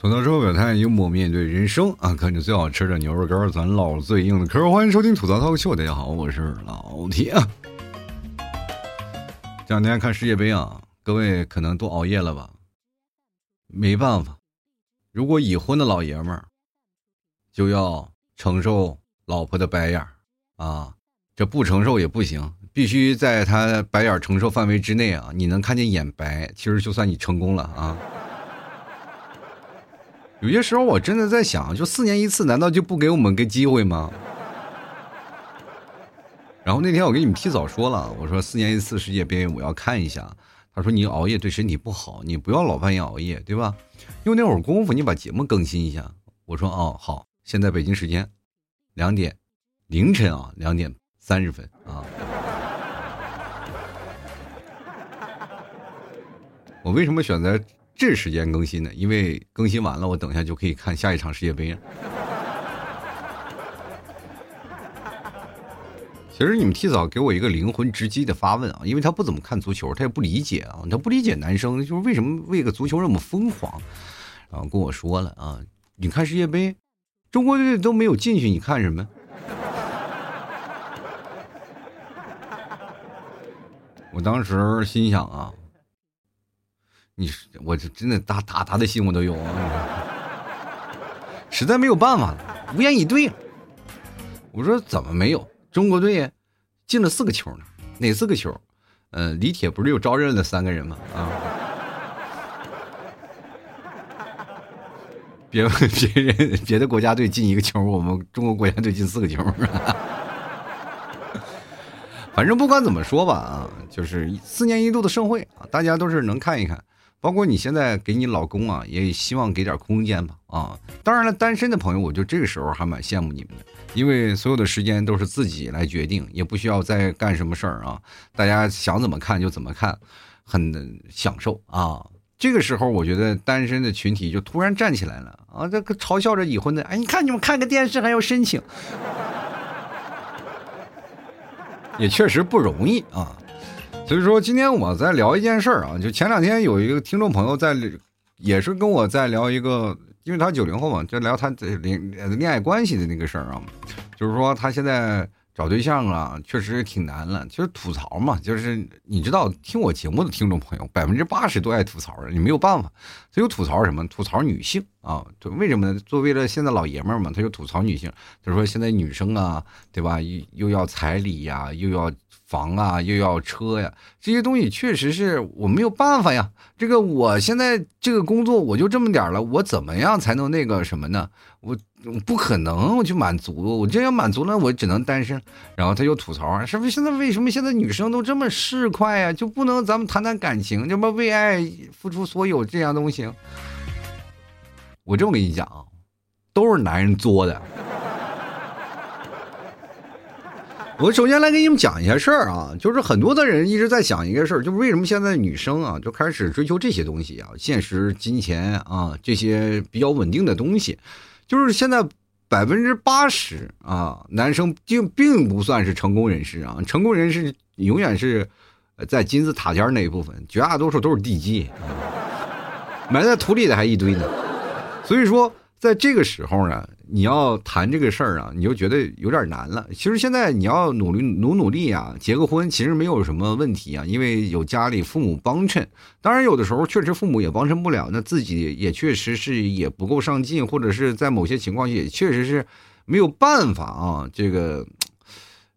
吐槽之后表态，幽默面对人生啊！看着最好吃的牛肉干，咱唠最硬的嗑。欢迎收听吐槽脱口秀，大家好，我是老铁。这两天看世界杯啊，各位可能都熬夜了吧？没办法，如果已婚的老爷们儿就要承受老婆的白眼啊，这不承受也不行，必须在他白眼承受范围之内啊！你能看见眼白，其实就算你成功了啊。有些时候我真的在想，就四年一次，难道就不给我们个机会吗？然后那天我跟你们提早说了，我说四年一次世界杯我要看一下。他说你熬夜对身体不好，你不要老半夜熬夜，对吧？用那会儿功夫你把节目更新一下。我说哦好，现在北京时间两点凌晨啊两点三十分啊。我为什么选择？这时间更新的，因为更新完了，我等一下就可以看下一场世界杯了。其实你们提早给我一个灵魂直击的发问啊，因为他不怎么看足球，他也不理解啊，他不理解男生就是为什么为个足球那么疯狂，然后跟我说了啊，你看世界杯，中国队都没有进去，你看什么？我当时心想啊。你我这真的打打他的心我都有，实在没有办法了，无言以对。我说怎么没有？中国队进了四个球呢？哪四个球？嗯，李铁不是又招认了三个人吗？啊！别别人别的国家队进一个球，我们中国国家队进四个球。反正不管怎么说吧，啊，就是四年一度的盛会啊，大家都是能看一看。包括你现在给你老公啊，也希望给点空间吧啊！当然了，单身的朋友，我就这个时候还蛮羡慕你们的，因为所有的时间都是自己来决定，也不需要再干什么事儿啊。大家想怎么看就怎么看，很享受啊。这个时候，我觉得单身的群体就突然站起来了啊！这个嘲笑着已婚的，哎，你看你们看个电视还要申请，也确实不容易啊。所以说，今天我在聊一件事儿啊，就前两天有一个听众朋友在，也是跟我在聊一个，因为他九零后嘛，就聊他恋恋爱关系的那个事儿啊，就是说他现在。找对象啊，确实挺难了。就是吐槽嘛，就是你知道，听我节目的听众朋友，百分之八十都爱吐槽，你没有办法。他就吐槽什么？吐槽女性啊？对，为什么呢？作为了现在老爷们儿嘛，他就吐槽女性。他说现在女生啊，对吧？又又要彩礼呀，又要房啊，又要车呀，这些东西确实是我没有办法呀。这个我现在这个工作我就这么点了，我怎么样才能那个什么呢？我。不可能我去满足，我这要满足了，我只能单身。然后他又吐槽，是不是现在为什么现在女生都这么市侩呀？就不能咱们谈谈感情，这么为爱付出所有这样东西？我这么跟你讲啊，都是男人作的。我首先来给你们讲一下事儿啊，就是很多的人一直在想一个事儿，就是为什么现在女生啊就开始追求这些东西啊，现实、金钱啊这些比较稳定的东西。就是现在百分之八十啊，男生并并不算是成功人士啊，成功人士永远是在金字塔尖那一部分，绝大多数都是地基，埋在土里的还一堆呢，所以说。在这个时候呢，你要谈这个事儿啊，你就觉得有点难了。其实现在你要努力努努力啊，结个婚其实没有什么问题啊，因为有家里父母帮衬。当然，有的时候确实父母也帮衬不了，那自己也确实是也不够上进，或者是在某些情况下也确实是没有办法啊。这个。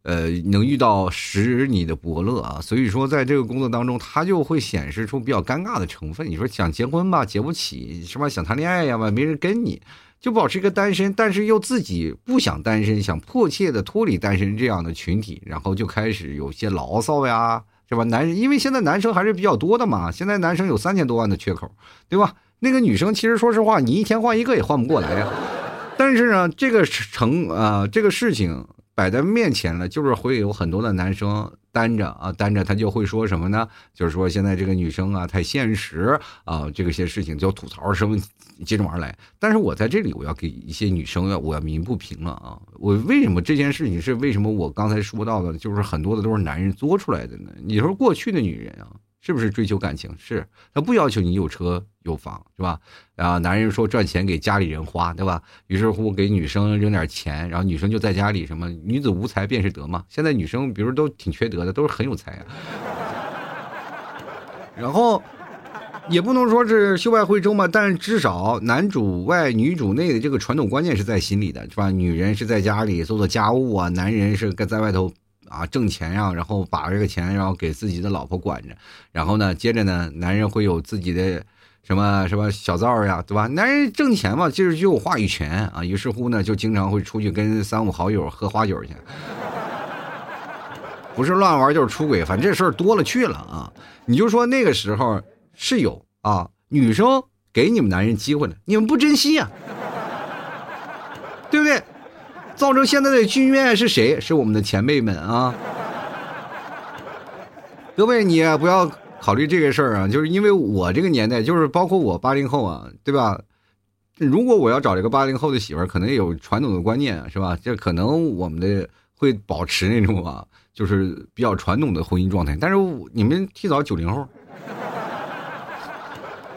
呃，能遇到使你的伯乐啊，所以说在这个工作当中，他就会显示出比较尴尬的成分。你说想结婚吧，结不起，是吧？想谈恋爱呀吧，没人跟你，就保持一个单身，但是又自己不想单身，想迫切的脱离单身这样的群体，然后就开始有些牢骚呀，是吧？男人，因为现在男生还是比较多的嘛，现在男生有三千多万的缺口，对吧？那个女生其实说实话，你一天换一个也换不过来呀。但是呢，这个成啊，这个事情。摆在面前了，就是会有很多的男生单着啊，单着他就会说什么呢？就是说现在这个女生啊太现实啊，这个些事情就吐槽什么接踵而来。但是我在这里我要给一些女生要我要鸣不平了啊！我为什么这件事情是为什么我刚才说到的，就是很多的都是男人作出来的呢？你说过去的女人啊，是不是追求感情？是他不要求你有车有房，是吧？啊男人说赚钱给家里人花，对吧？于是乎给女生扔点钱，然后女生就在家里什么女子无才便是德嘛。现在女生比如都挺缺德的，都是很有才啊。然后也不能说是秀外慧中嘛，但是至少男主外女主内的这个传统观念是在心里的，是吧？女人是在家里做做家务啊，男人是在外头。啊，挣钱呀，然后把这个钱，然后给自己的老婆管着，然后呢，接着呢，男人会有自己的什么什么小灶呀，对吧？男人挣钱嘛，就是就有话语权啊。于是乎呢，就经常会出去跟三五好友喝花酒去，不是乱玩就是出轨，反正这事儿多了去了啊。你就说那个时候是有啊，女生给你们男人机会了，你们不珍惜呀，对不对？造成现在的剧面是谁？是我们的前辈们啊！各位，你不要考虑这个事儿啊，就是因为我这个年代，就是包括我八零后啊，对吧？如果我要找这个八零后的媳妇儿，可能也有传统的观念，是吧？这可能我们的会保持那种啊，就是比较传统的婚姻状态。但是你们提早九零后。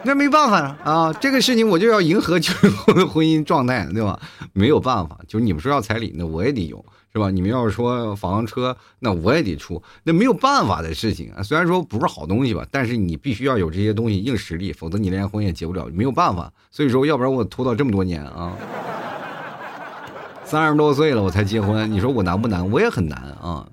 那没办法啊，这个事情我就要迎合九零后的婚姻状态，对吧？没有办法，就你们说要彩礼，那我也得有，是吧？你们要是说房车，那我也得出，那没有办法的事情啊。虽然说不是好东西吧，但是你必须要有这些东西硬实力，否则你连婚也结不了，没有办法。所以说，要不然我拖到这么多年啊，三十多岁了我才结婚，你说我难不难？我也很难啊。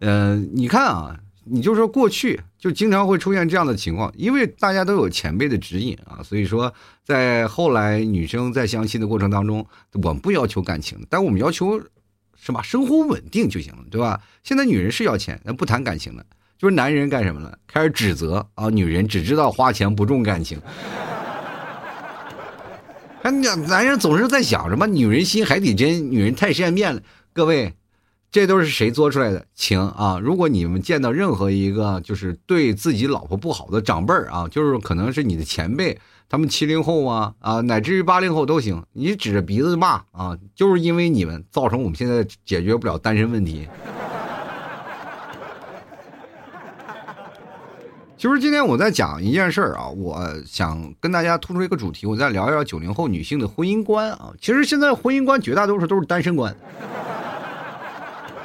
嗯，你看啊。你就说过去就经常会出现这样的情况，因为大家都有前辈的指引啊，所以说在后来女生在相亲的过程当中，我们不要求感情，但我们要求什么？生活稳定就行了，对吧？现在女人是要钱，那不谈感情了，就是男人干什么了？开始指责啊，女人只知道花钱不重感情。哎，男男人总是在想什么？女人心海底针，女人太善变了，各位。这都是谁做出来的？请啊！如果你们见到任何一个就是对自己老婆不好的长辈儿啊，就是可能是你的前辈，他们七零后啊啊，乃至于八零后都行，你指着鼻子骂啊，就是因为你们造成我们现在解决不了单身问题。其实今天我在讲一件事儿啊，我想跟大家突出一个主题，我再聊一聊九零后女性的婚姻观啊。其实现在婚姻观绝大多数都是单身观。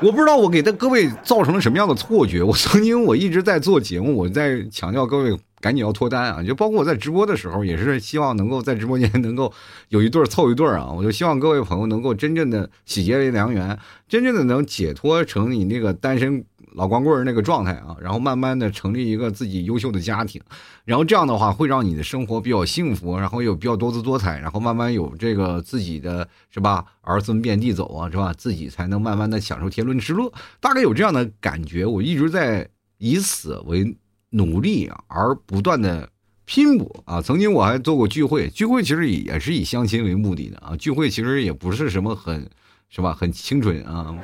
我不知道我给的各位造成了什么样的错觉。我曾经我一直在做节目，我在强调各位赶紧要脱单啊！就包括我在直播的时候，也是希望能够在直播间能够有一对凑一对啊！我就希望各位朋友能够真正的喜结为良缘，真正的能解脱成你那个单身。老光棍那个状态啊，然后慢慢的成立一个自己优秀的家庭，然后这样的话会让你的生活比较幸福，然后有比较多姿多彩，然后慢慢有这个自己的是吧？儿孙遍地走啊，是吧？自己才能慢慢的享受天伦之乐，大概有这样的感觉。我一直在以此为努力而不断的拼搏啊。曾经我还做过聚会，聚会其实也是以相亲为目的的啊。聚会其实也不是什么很，是吧？很清纯啊。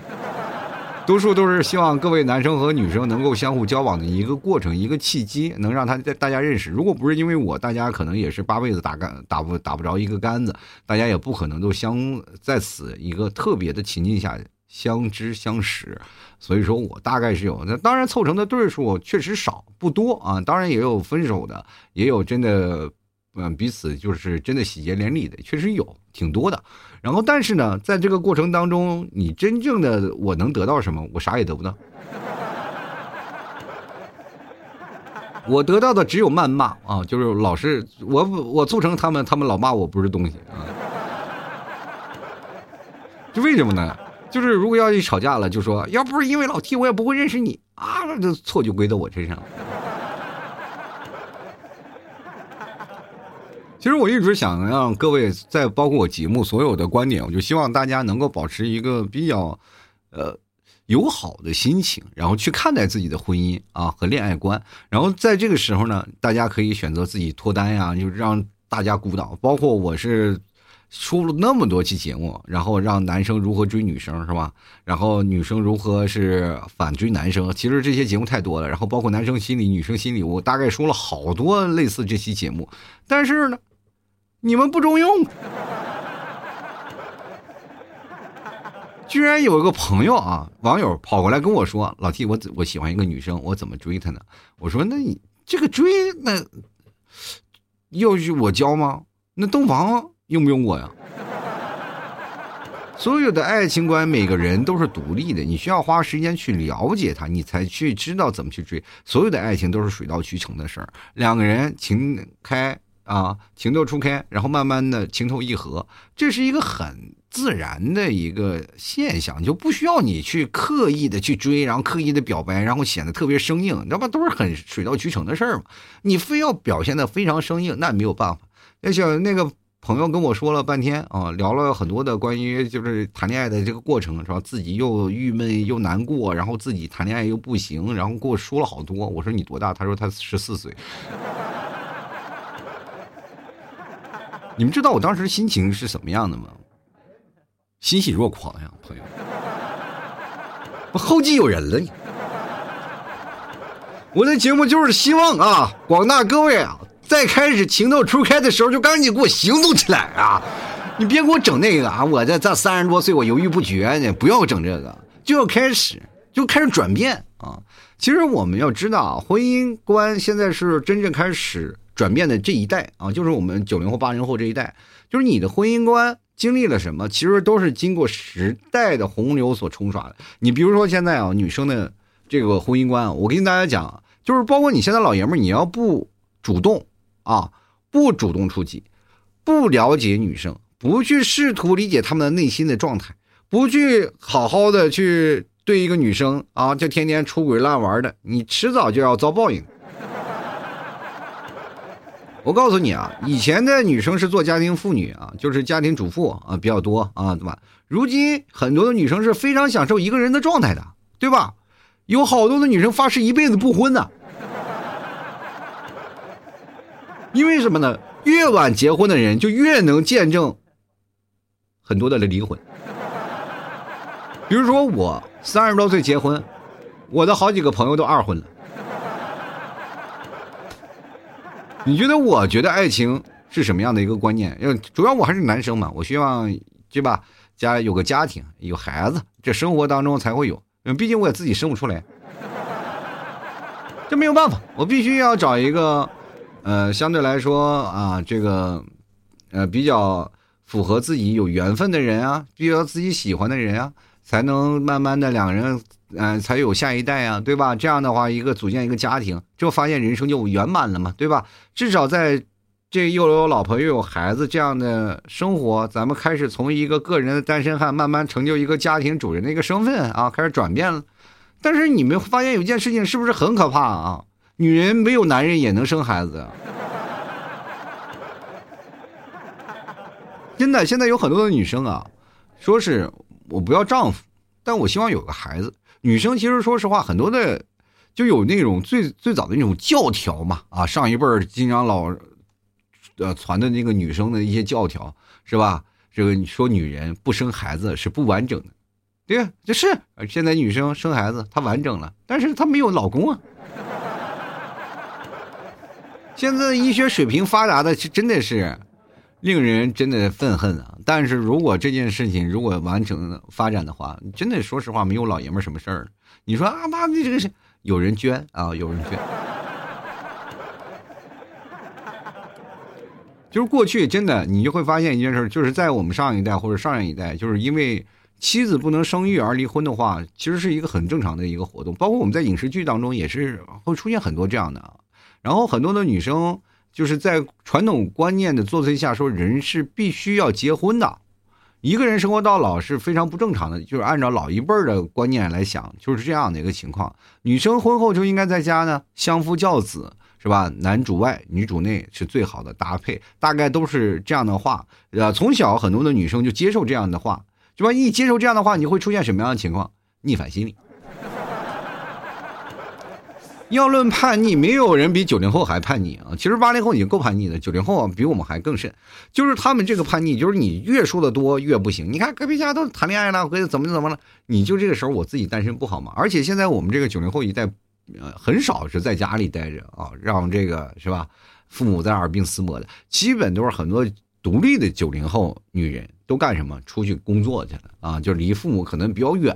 多数都是希望各位男生和女生能够相互交往的一个过程，一个契机，能让他大家认识。如果不是因为我，大家可能也是八辈子打杆打不打不着一个杆子，大家也不可能都相在此一个特别的情境下相知相识。所以说我大概是有，那当然凑成的对数确实少不多啊，当然也有分手的，也有真的。嗯，彼此就是真的喜结连理的，确实有挺多的。然后，但是呢，在这个过程当中，你真正的我能得到什么？我啥也得不到。我得到的只有谩骂啊，就是老是我我促成他们，他们老骂我不是东西啊。就为什么呢？就是如果要一吵架了，就说要不是因为老 T，我也不会认识你啊，这错就归到我身上。其实我一直想让各位在包括我节目所有的观点，我就希望大家能够保持一个比较，呃，友好的心情，然后去看待自己的婚姻啊和恋爱观。然后在这个时候呢，大家可以选择自己脱单呀，就让大家鼓捣。包括我是出了那么多期节目，然后让男生如何追女生是吧？然后女生如何是反追男生？其实这些节目太多了。然后包括男生心理、女生心理，我大概说了好多类似这期节目。但是呢。你们不中用，居然有一个朋友啊，网友跑过来跟我说：“老 T，我我喜欢一个女生，我怎么追她呢？”我说：“那你这个追那，又是我教吗？那洞房用不用我呀？所有的爱情观，每个人都是独立的，你需要花时间去了解他，你才去知道怎么去追。所有的爱情都是水到渠成的事儿，两个人情开啊，情窦初开，然后慢慢的情投意合，这是一个很自然的一个现象，就不需要你去刻意的去追，然后刻意的表白，然后显得特别生硬，你知道吧？都是很水到渠成的事儿嘛。你非要表现的非常生硬，那没有办法。那像那个。朋友跟我说了半天啊，聊了很多的关于就是谈恋爱的这个过程，是吧？自己又郁闷又难过，然后自己谈恋爱又不行，然后跟我说了好多。我说你多大？他说他十四岁。你们知道我当时心情是什么样的吗？欣喜若狂呀，朋友。我后继有人了，你。我的节目就是希望啊，广大各位啊。在开始情窦初开的时候，就赶紧给我行动起来啊！你别给我整那个啊！我这这三十多岁，我犹豫不决呢，不要整这个，就要开始，就开始转变啊！其实我们要知道，婚姻观现在是真正开始转变的这一代啊，就是我们九零后、八零后这一代，就是你的婚姻观经历了什么，其实都是经过时代的洪流所冲刷的。你比如说现在啊，女生的这个婚姻观，我跟大家讲，就是包括你现在老爷们儿，你要不主动。啊，不主动出击，不了解女生，不去试图理解她们的内心的状态，不去好好的去对一个女生啊，就天天出轨乱玩的，你迟早就要遭报应。我告诉你啊，以前的女生是做家庭妇女啊，就是家庭主妇啊比较多啊，对吧？如今很多的女生是非常享受一个人的状态的，对吧？有好多的女生发誓一辈子不婚的。因为什么呢？越晚结婚的人就越能见证很多的离婚。比如说我三十多岁结婚，我的好几个朋友都二婚了。你觉得？我觉得爱情是什么样的一个观念？因为主要我还是男生嘛，我希望对吧？家里有个家庭，有孩子，这生活当中才会有。嗯，毕竟我也自己生不出来，这没有办法，我必须要找一个。呃，相对来说啊，这个，呃，比较符合自己有缘分的人啊，比较自己喜欢的人啊，才能慢慢的两个人，嗯，才有下一代啊，对吧？这样的话，一个组建一个家庭，就发现人生就圆满了嘛，对吧？至少在这又有老婆又有孩子这样的生活，咱们开始从一个个人的单身汉，慢慢成就一个家庭主人的一个身份啊，开始转变了。但是你们发现有一件事情，是不是很可怕啊？女人没有男人也能生孩子啊，真的。现在有很多的女生啊，说是我不要丈夫，但我希望有个孩子。女生其实说实话，很多的就有那种最最早的那种教条嘛，啊，上一辈儿经常老呃传的那个女生的一些教条是吧？这个说女人不生孩子是不完整的，对呀，就是现在女生生孩子她完整了，但是她没有老公啊。现在医学水平发达的，真的是令人真的愤恨啊！但是如果这件事情如果完成发展的话，真的说实话，没有老爷们什么事儿。你说啊，妈，你这个是有人捐啊，有人捐。就是过去真的，你就会发现一件事，就是在我们上一代或者上一代，就是因为妻子不能生育而离婚的话，其实是一个很正常的一个活动。包括我们在影视剧当中也是会出现很多这样的。然后很多的女生就是在传统观念的作祟下说，人是必须要结婚的，一个人生活到老是非常不正常的。就是按照老一辈儿的观念来想，就是这样的一个情况。女生婚后就应该在家呢，相夫教子，是吧？男主外，女主内是最好的搭配，大概都是这样的话。呃，从小很多的女生就接受这样的话，是吧？一接受这样的话，你会出现什么样的情况？逆反心理。要论叛逆，没有人比九零后还叛逆啊！其实八零后已经够叛逆的，九零后比我们还更甚。就是他们这个叛逆，就是你越说的多越不行。你看隔壁家都谈恋爱了，或者怎么怎么了，你就这个时候我自己单身不好吗？而且现在我们这个九零后一代，呃，很少是在家里待着啊，让这个是吧？父母在耳鬓厮磨的，基本都是很多独立的九零后女人都干什么？出去工作去了啊，就离父母可能比较远。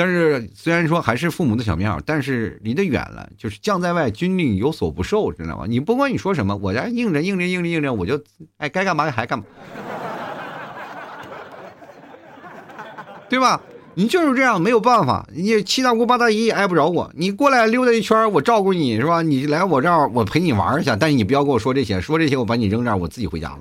但是虽然说还是父母的小棉袄，但是离得远了，就是将在外，军令有所不受，知道吗？你不管你说什么，我家硬着硬着硬着硬着，我就哎该干嘛还干嘛，对吧？你就是这样，没有办法。你七大姑八大姨也挨不着我。你过来溜达一圈，我照顾你是吧？你来我这儿，我陪你玩一下。但是你不要跟我说这些，说这些我把你扔这儿，我自己回家了。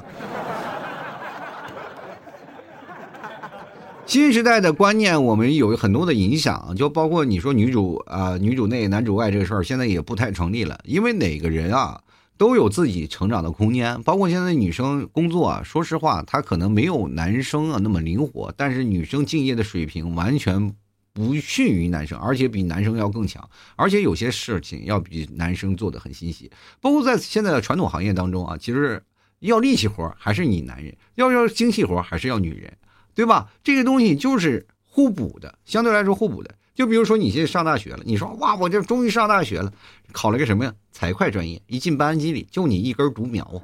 新时代的观念，我们有很多的影响，就包括你说女主啊，女主内男主外这个事儿，现在也不太成立了。因为哪个人啊？都有自己成长的空间，包括现在女生工作啊，说实话，她可能没有男生啊那么灵活，但是女生敬业的水平完全不逊于男生，而且比男生要更强，而且有些事情要比男生做的很欣喜。包括在现在的传统行业当中啊，其实要力气活还是你男人，要要精细活还是要女人，对吧？这个东西就是互补的，相对来说互补的。就比如说你现在上大学了，你说哇，我这终于上大学了，考了个什么呀？财会专业。一进班级里，就你一根独苗。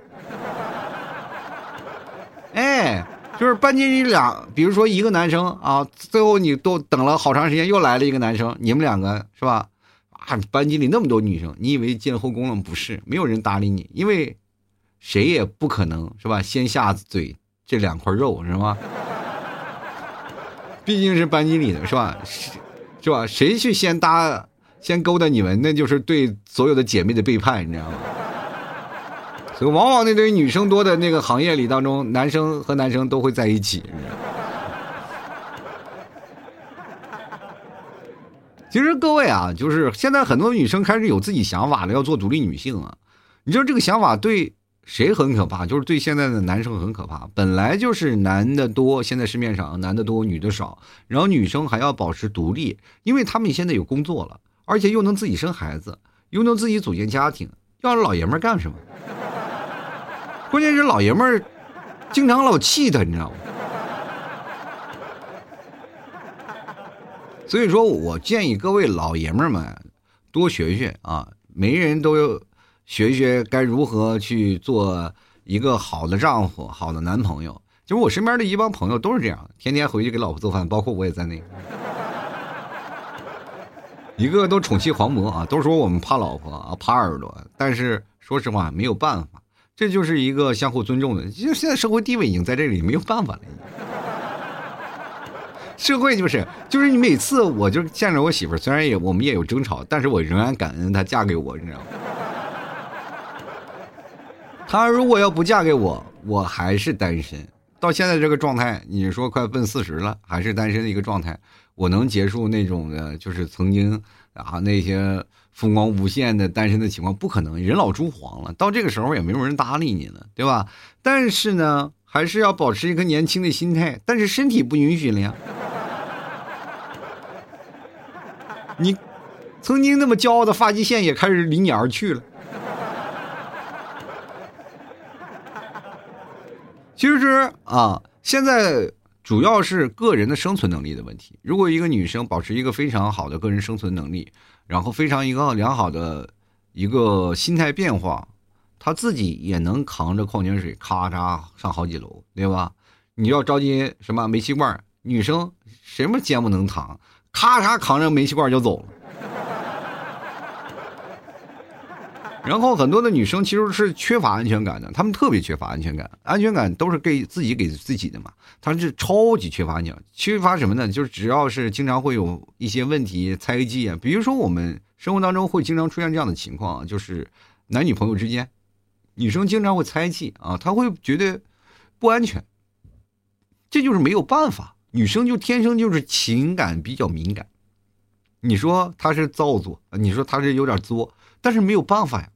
哎，就是班级里俩，比如说一个男生啊，最后你都等了好长时间，又来了一个男生，你们两个是吧？啊，班级里那么多女生，你以为进了后宫了？不是，没有人搭理你，因为谁也不可能是吧？先下嘴这两块肉是吧？毕竟是班级里的是吧？是吧？谁去先搭、先勾搭你们，那就是对所有的姐妹的背叛，你知道吗？所以，往往那堆女生多的那个行业里当中，男生和男生都会在一起。你知道吗其实，各位啊，就是现在很多女生开始有自己想法了，要做独立女性啊。你知道这个想法对？谁很可怕？就是对现在的男生很可怕。本来就是男的多，现在市面上男的多，女的少。然后女生还要保持独立，因为他们现在有工作了，而且又能自己生孩子，又能自己组建家庭。要老爷们干什么？关键是老爷们儿经常老气他，你知道吗？所以说我建议各位老爷们们多学学啊，没人都有。学一学该如何去做一个好的丈夫、好的男朋友。就是我身边的一帮朋友都是这样，天天回去给老婆做饭，包括我也在内，一个都宠妻狂魔啊，都说我们怕老婆啊，怕耳朵。但是说实话，没有办法，这就是一个相互尊重的。就现在社会地位已经在这里，没有办法了。社会就是，就是你每次我就见着我媳妇，虽然也我们也有争吵，但是我仍然感恩她嫁给我，你知道吗？她如果要不嫁给我，我还是单身。到现在这个状态，你说快奔四十了，还是单身的一个状态，我能结束那种的，就是曾经啊那些风光无限的单身的情况，不可能。人老珠黄了，到这个时候也没有人搭理你了，对吧？但是呢，还是要保持一个年轻的心态，但是身体不允许了呀。你曾经那么骄傲的发际线也开始离你而去了。其实啊，现在主要是个人的生存能力的问题。如果一个女生保持一个非常好的个人生存能力，然后非常一个良好的一个心态变化，她自己也能扛着矿泉水咔嚓上好几楼，对吧？你要着急什么煤气罐，女生什么肩不能扛，咔嚓扛着煤气罐就走了。然后很多的女生其实是缺乏安全感的，她们特别缺乏安全感，安全感都是给自己给自己的嘛。她是超级缺乏安全，缺乏什么呢？就是只要是经常会有一些问题猜忌啊，比如说我们生活当中会经常出现这样的情况，就是男女朋友之间，女生经常会猜忌啊，她会觉得不安全，这就是没有办法，女生就天生就是情感比较敏感。你说她是造作，你说她是有点作，但是没有办法呀。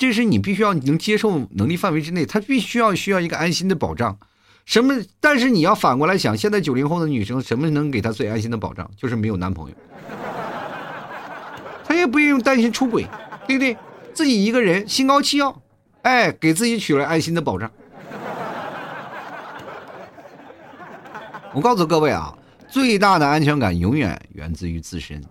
这是你必须要能接受能力范围之内，他必须要需要一个安心的保障。什么？但是你要反过来想，现在九零后的女生，什么能给她最安心的保障？就是没有男朋友，她也不用担心出轨，对不对？自己一个人心高气傲，哎，给自己取了安心的保障。我告诉各位啊，最大的安全感永远源自于自身。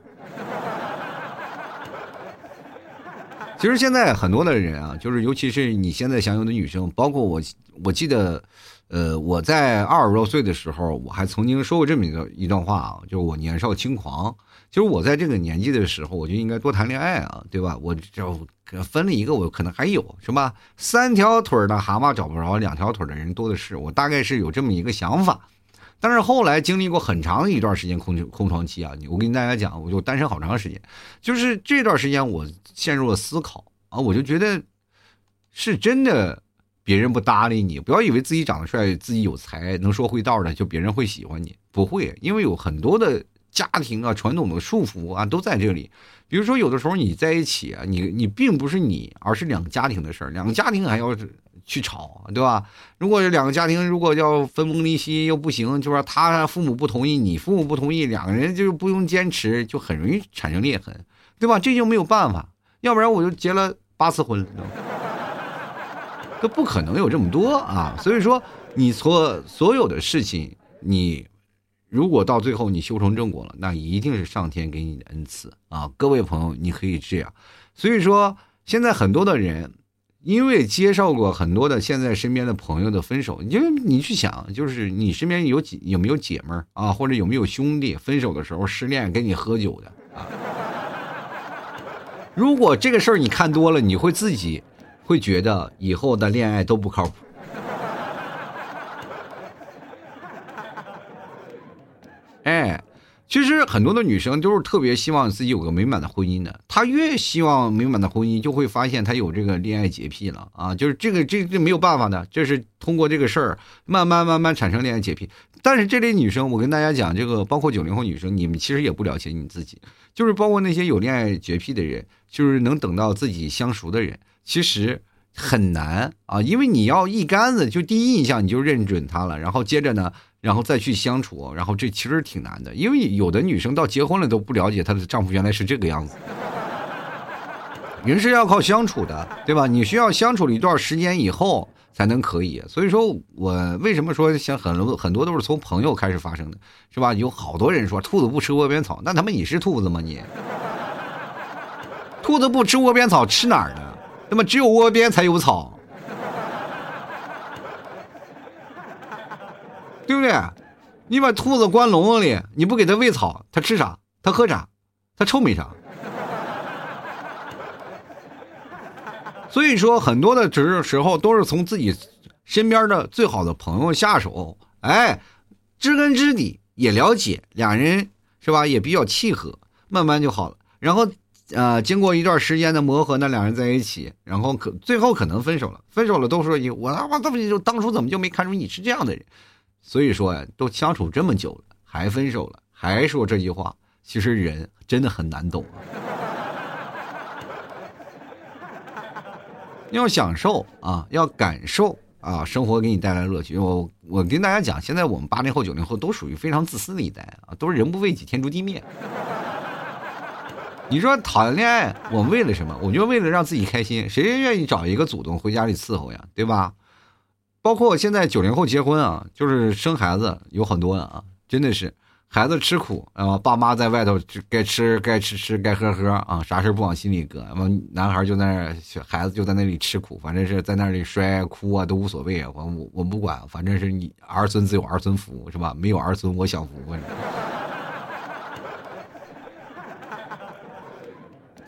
其实现在很多的人啊，就是尤其是你现在享有的女生，包括我，我记得，呃，我在二十多岁的时候，我还曾经说过这么一个一段话啊，就是我年少轻狂。就是我在这个年纪的时候，我就应该多谈恋爱啊，对吧？我就分了一个，我可能还有是吧？三条腿的蛤蟆找不着，两条腿的人多的是。我大概是有这么一个想法。但是后来经历过很长一段时间空空窗期啊，我跟大家讲，我就单身好长时间。就是这段时间，我陷入了思考啊，我就觉得是真的，别人不搭理你，不要以为自己长得帅、自己有才、能说会道的，就别人会喜欢你，不会，因为有很多的。家庭啊，传统的束缚啊，都在这里。比如说，有的时候你在一起啊，你你并不是你，而是两个家庭的事儿，两个家庭还要去吵，对吧？如果两个家庭如果要分崩离析又不行，就说他父母不同意，你父母不同意，两个人就不用坚持，就很容易产生裂痕，对吧？这就没有办法，要不然我就结了八次婚了，都不可能有这么多啊。所以说，你所所有的事情，你。如果到最后你修成正果了，那一定是上天给你的恩赐啊！各位朋友，你可以这样。所以说，现在很多的人，因为接受过很多的现在身边的朋友的分手，因为你去想，就是你身边有几有没有姐们儿啊，或者有没有兄弟分手的时候失恋跟你喝酒的啊？如果这个事儿你看多了，你会自己会觉得以后的恋爱都不靠谱。哎，其实很多的女生都是特别希望自己有个美满的婚姻的。她越希望美满的婚姻，就会发现她有这个恋爱洁癖了啊！就是这个这这没有办法的，这是通过这个事儿慢慢慢慢产生恋爱洁癖。但是这类女生，我跟大家讲，这个包括九零后女生，你们其实也不了解你自己，就是包括那些有恋爱洁癖的人，就是能等到自己相熟的人，其实很难啊，因为你要一竿子就第一印象你就认准他了，然后接着呢。然后再去相处，然后这其实挺难的，因为有的女生到结婚了都不了解她的丈夫原来是这个样子。人是要靠相处的，对吧？你需要相处了一段时间以后才能可以。所以说我为什么说像很多很多都是从朋友开始发生的，是吧？有好多人说兔子不吃窝边草，那他妈你是兔子吗你？兔子不吃窝边草吃哪儿呢？那么只有窝边才有草。对不对？你把兔子关笼子里，你不给它喂草，它吃啥？它喝啥？它臭没啥。所以说，很多的时时候都是从自己身边的最好的朋友下手，哎，知根知底，也了解，俩人是吧？也比较契合，慢慢就好了。然后，呃，经过一段时间的磨合，那两人在一起，然后可最后可能分手了。分手了都说一我他妈怎么就当初怎么就没看出你是这样的人？所以说呀，都相处这么久了，还分手了，还说这句话，其实人真的很难懂啊。要享受啊，要感受啊，生活给你带来乐趣。我我跟大家讲，现在我们八零后、九零后都属于非常自私的一代啊，都是人不为己，天诛地灭。你说谈恋爱，我为了什么？我就为了让自己开心。谁愿意找一个祖宗回家里伺候呀？对吧？包括现在九零后结婚啊，就是生孩子有很多的啊，真的是孩子吃苦啊，爸妈在外头该吃该吃吃该喝喝啊，啥事不往心里搁，完男孩就在那，孩子就在那里吃苦，反正是在那里摔哭啊都无所谓啊，我我我不管，反正是你儿孙自有儿孙福是吧？没有儿孙我享福。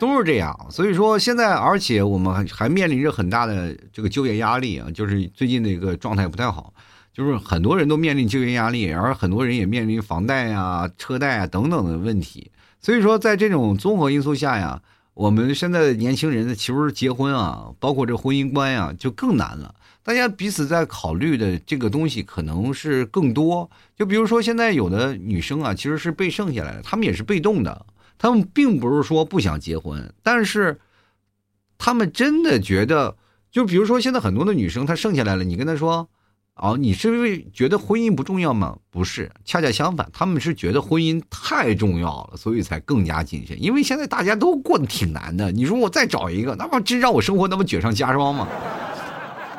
都是这样，所以说现在，而且我们还还面临着很大的这个就业压力啊，就是最近的一个状态不太好，就是很多人都面临就业压力，而很多人也面临房贷啊、车贷啊等等的问题。所以说，在这种综合因素下呀，我们现在的年轻人其实结婚啊，包括这婚姻观呀，就更难了。大家彼此在考虑的这个东西可能是更多。就比如说，现在有的女生啊，其实是被剩下来的，她们也是被动的。他们并不是说不想结婚，但是他们真的觉得，就比如说现在很多的女生，她剩下来了，你跟她说，哦，你是因为觉得婚姻不重要吗？不是，恰恰相反，他们是觉得婚姻太重要了，所以才更加谨慎。因为现在大家都过得挺难的，你说我再找一个，那不真让我生活那么雪上加霜吗？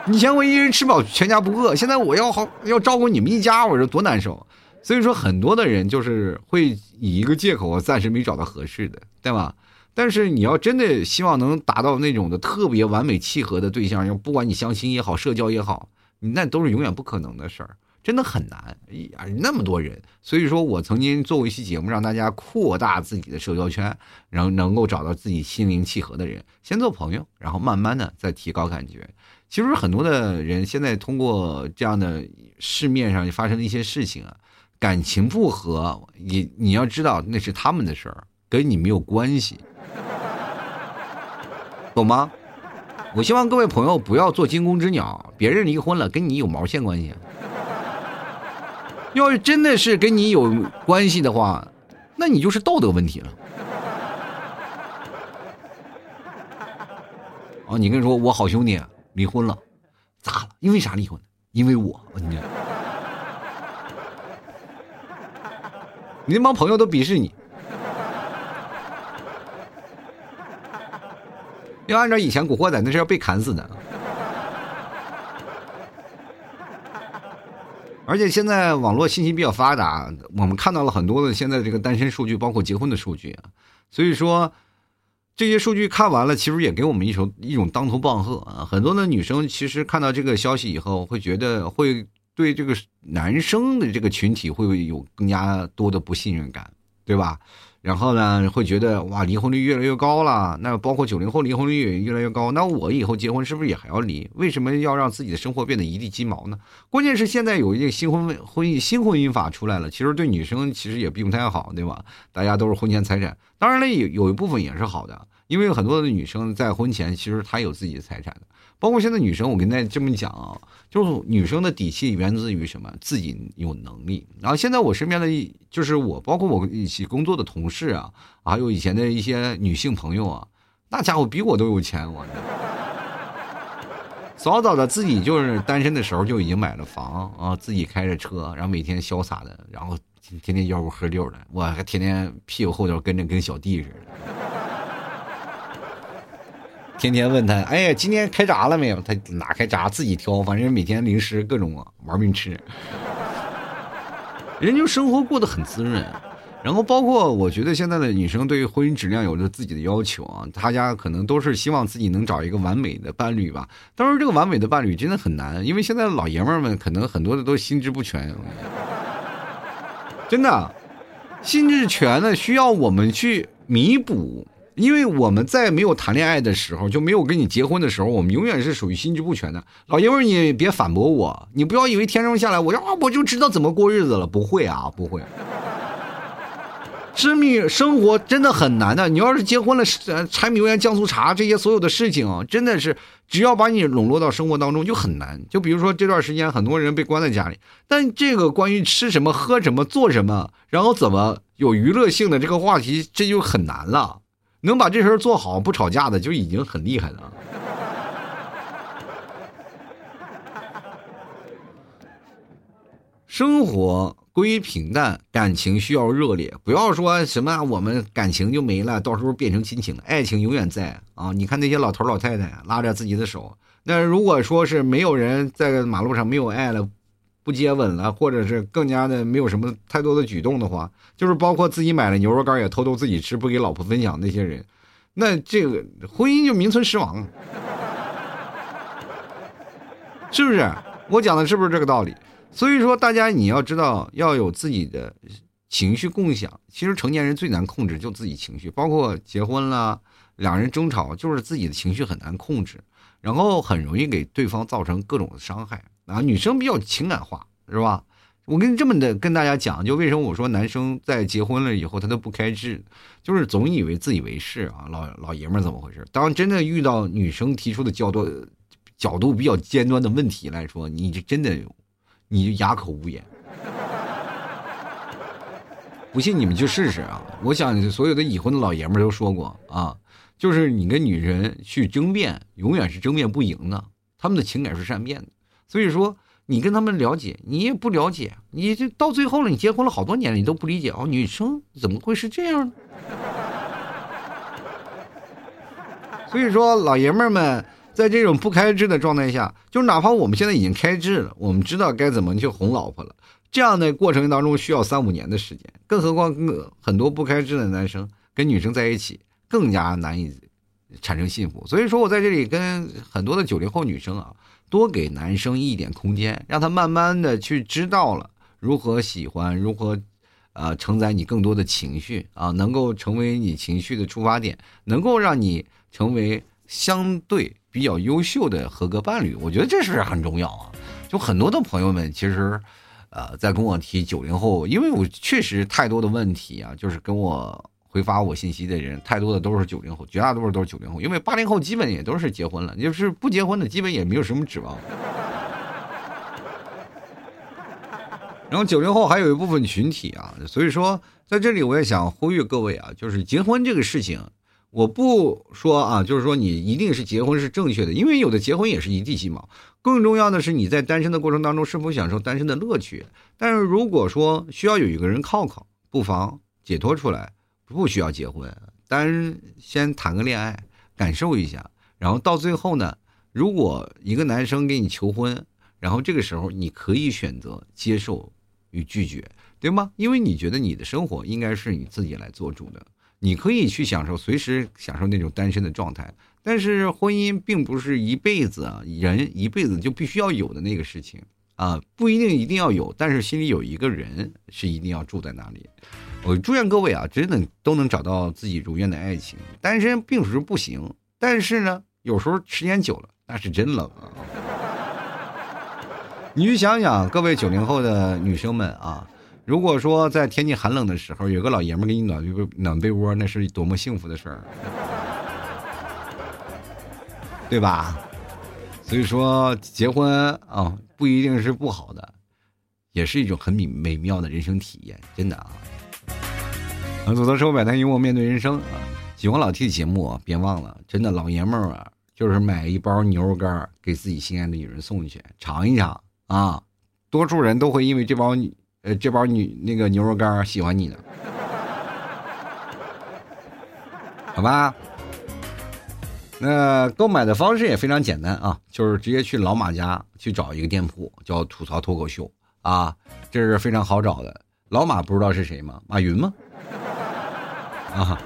以前我一人吃饱全家不饿，现在我要好要照顾你们一家，我说多难受。所以说，很多的人就是会以一个借口，我暂时没找到合适的，对吧？但是你要真的希望能达到那种的特别完美契合的对象，要不管你相亲也好，社交也好，那都是永远不可能的事儿，真的很难。呀，那么多人，所以说我曾经做过一期节目，让大家扩大自己的社交圈，然后能够找到自己心灵契合的人，先做朋友，然后慢慢的再提高感觉。其实很多的人现在通过这样的市面上发生的一些事情啊，感情不和，你你要知道那是他们的事儿，跟你没有关系。懂吗？我希望各位朋友不要做惊弓之鸟。别人离婚了，跟你有毛线关系？要是真的是跟你有关系的话，那你就是道德问题了。哦，你跟你说，我好兄弟离婚了，咋了？因为啥离婚？因为我，你你那帮朋友都鄙视你。要按照以前古惑仔，那是要被砍死的。而且现在网络信息比较发达，我们看到了很多的现在这个单身数据，包括结婚的数据啊。所以说，这些数据看完了，其实也给我们一种一种当头棒喝啊。很多的女生其实看到这个消息以后，会觉得会对这个男生的这个群体会有更加多的不信任感，对吧？然后呢，会觉得哇，离婚率越来越高了。那包括九零后离婚率也越来越高。那我以后结婚是不是也还要离？为什么要让自己的生活变得一地鸡毛呢？关键是现在有一个新婚婚姻新婚姻法出来了，其实对女生其实也并不太好，对吧？大家都是婚前财产，当然了，有有一部分也是好的，因为很多的女生在婚前其实她有自己的财产的。包括现在女生，我跟大家这么讲啊，就是女生的底气源自于什么？自己有能力。然后现在我身边的，就是我，包括我一起工作的同事啊，还有以前的一些女性朋友啊，那家伙比我都有钱，我。早早的自己就是单身的时候就已经买了房啊，自己开着车，然后每天潇洒的，然后天天吆五喝六的，我还天天屁股后头跟着跟小弟似的。天天问他，哎呀，今天开闸了没有？他哪开闸，自己挑，反正每天零食各种玩命吃。人就生活过得很滋润，然后包括我觉得现在的女生对于婚姻质量有着自己的要求啊，大家可能都是希望自己能找一个完美的伴侣吧。当然，这个完美的伴侣真的很难，因为现在老爷们们可能很多的都心智不全，真的，心智全的需要我们去弥补。因为我们在没有谈恋爱的时候，就没有跟你结婚的时候，我们永远是属于心智不全的。老爷们，你别反驳我，你不要以为天生下来我就啊我就知道怎么过日子了，不会啊，不会。生命生活真的很难的。你要是结婚了，柴米油盐酱醋茶这些所有的事情啊，真的是只要把你笼络到生活当中就很难。就比如说这段时间，很多人被关在家里，但这个关于吃什么、喝什么、做什么，然后怎么有娱乐性的这个话题，这就很难了。能把这事儿做好不吵架的就已经很厉害了。生活归于平淡，感情需要热烈。不要说什么我们感情就没了，到时候变成亲情，爱情永远在啊！你看那些老头老太太拉着自己的手，那如果说是没有人在马路上没有爱了。不接吻了，或者是更加的没有什么太多的举动的话，就是包括自己买了牛肉干也偷偷自己吃，不给老婆分享那些人，那这个婚姻就名存实亡，是不是？我讲的是不是这个道理？所以说，大家你要知道要有自己的情绪共享。其实成年人最难控制就自己情绪，包括结婚了，两人争吵就是自己的情绪很难控制，然后很容易给对方造成各种的伤害。啊，女生比较情感化，是吧？我跟这么的跟大家讲，就为什么我说男生在结婚了以后他都不开智，就是总以为自以为是啊，老老爷们儿怎么回事？当真的遇到女生提出的较多角度比较尖端的问题来说，你就真的你就哑口无言。不信你们去试试啊！我想所有的已婚的老爷们儿都说过啊，就是你跟女人去争辩，永远是争辩不赢的，他们的情感是善变的。所以说，你跟他们了解，你也不了解，你这到最后了，你结婚了好多年了，你都不理解哦，女生怎么会是这样呢？所以说，老爷们儿们在这种不开智的状态下，就哪怕我们现在已经开智了，我们知道该怎么去哄老婆了，这样的过程当中需要三五年的时间，更何况很多不开智的男生跟女生在一起。更加难以产生幸福。所以说我在这里跟很多的九零后女生啊，多给男生一点空间，让他慢慢的去知道了如何喜欢，如何。啊，承载你更多的情绪啊，能够成为你情绪的出发点，能够让你成为相对比较优秀的合格伴侣。我觉得这是很重要啊。就很多的朋友们，其实，呃，在跟我提九零后，因为我确实太多的问题啊，就是跟我回发我信息的人，太多的都是九零后，绝大多数都是九零后。因为八零后基本也都是结婚了，就是不结婚的，基本也没有什么指望。然后九零后还有一部分群体啊，所以说在这里我也想呼吁各位啊，就是结婚这个事情，我不说啊，就是说你一定是结婚是正确的，因为有的结婚也是一地鸡毛。更重要的是你在单身的过程当中是否享受单身的乐趣。但是如果说需要有一个人靠靠，不妨解脱出来，不需要结婚，单先谈个恋爱，感受一下。然后到最后呢，如果一个男生给你求婚，然后这个时候你可以选择接受。与拒绝，对吗？因为你觉得你的生活应该是你自己来做主的，你可以去享受，随时享受那种单身的状态。但是婚姻并不是一辈子啊，人一辈子就必须要有的那个事情啊，不一定一定要有，但是心里有一个人是一定要住在那里。我祝愿各位啊，真的都能找到自己如愿的爱情。单身并不是不行，但是呢，有时候时间久了，那是真冷啊。你去想想，各位九零后的女生们啊，如果说在天气寒冷的时候，有个老爷们给你暖被暖被窝，那是多么幸福的事儿，对吧？所以说，结婚啊，不一定是不好的，也是一种很美美妙的人生体验，真的啊。啊走到生活百态，幽默面对人生啊！喜欢老 T 的节目啊，别忘了，真的老爷们儿啊，就是买一包牛肉干给自己心爱的女人送去，尝一尝。啊，多数人都会因为这包呃这包女那个牛肉干喜欢你的，好吧？那购买的方式也非常简单啊，就是直接去老马家去找一个店铺，叫吐槽脱口秀啊，这是非常好找的。老马不知道是谁吗？马云吗？啊，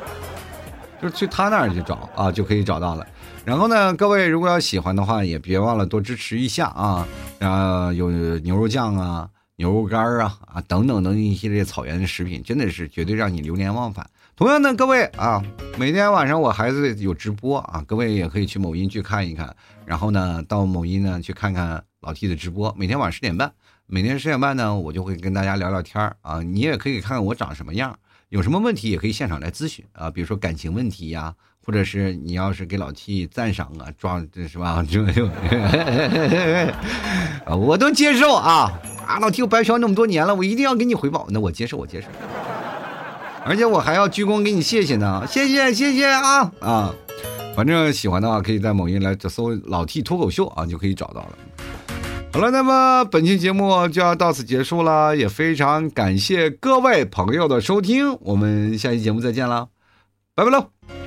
就是去他那儿去找啊，就可以找到了。然后呢，各位如果要喜欢的话，也别忘了多支持一下啊！啊，有牛肉酱啊、牛肉干啊、啊等等等一系列草原的食品，真的是绝对让你流连忘返。同样的，各位啊，每天晚上我孩子有直播啊，各位也可以去某音去看一看。然后呢，到某音呢去看看老 T 的直播，每天晚上十点半，每天十点半呢，我就会跟大家聊聊天啊。你也可以看看我长什么样，有什么问题也可以现场来咨询啊，比如说感情问题呀。或者是你要是给老 T 赞赏啊，装这是吧？就就，我都接受啊！啊，老 T 我白嫖那么多年了，我一定要给你回报。那我接受，我接受。而且我还要鞠躬给你谢谢呢，谢谢谢谢啊啊！反正喜欢的话，可以在某音来搜“老 T 脱口秀”啊，就可以找到了。好了，那么本期节目就要到此结束了，也非常感谢各位朋友的收听，我们下期节目再见了，拜拜喽！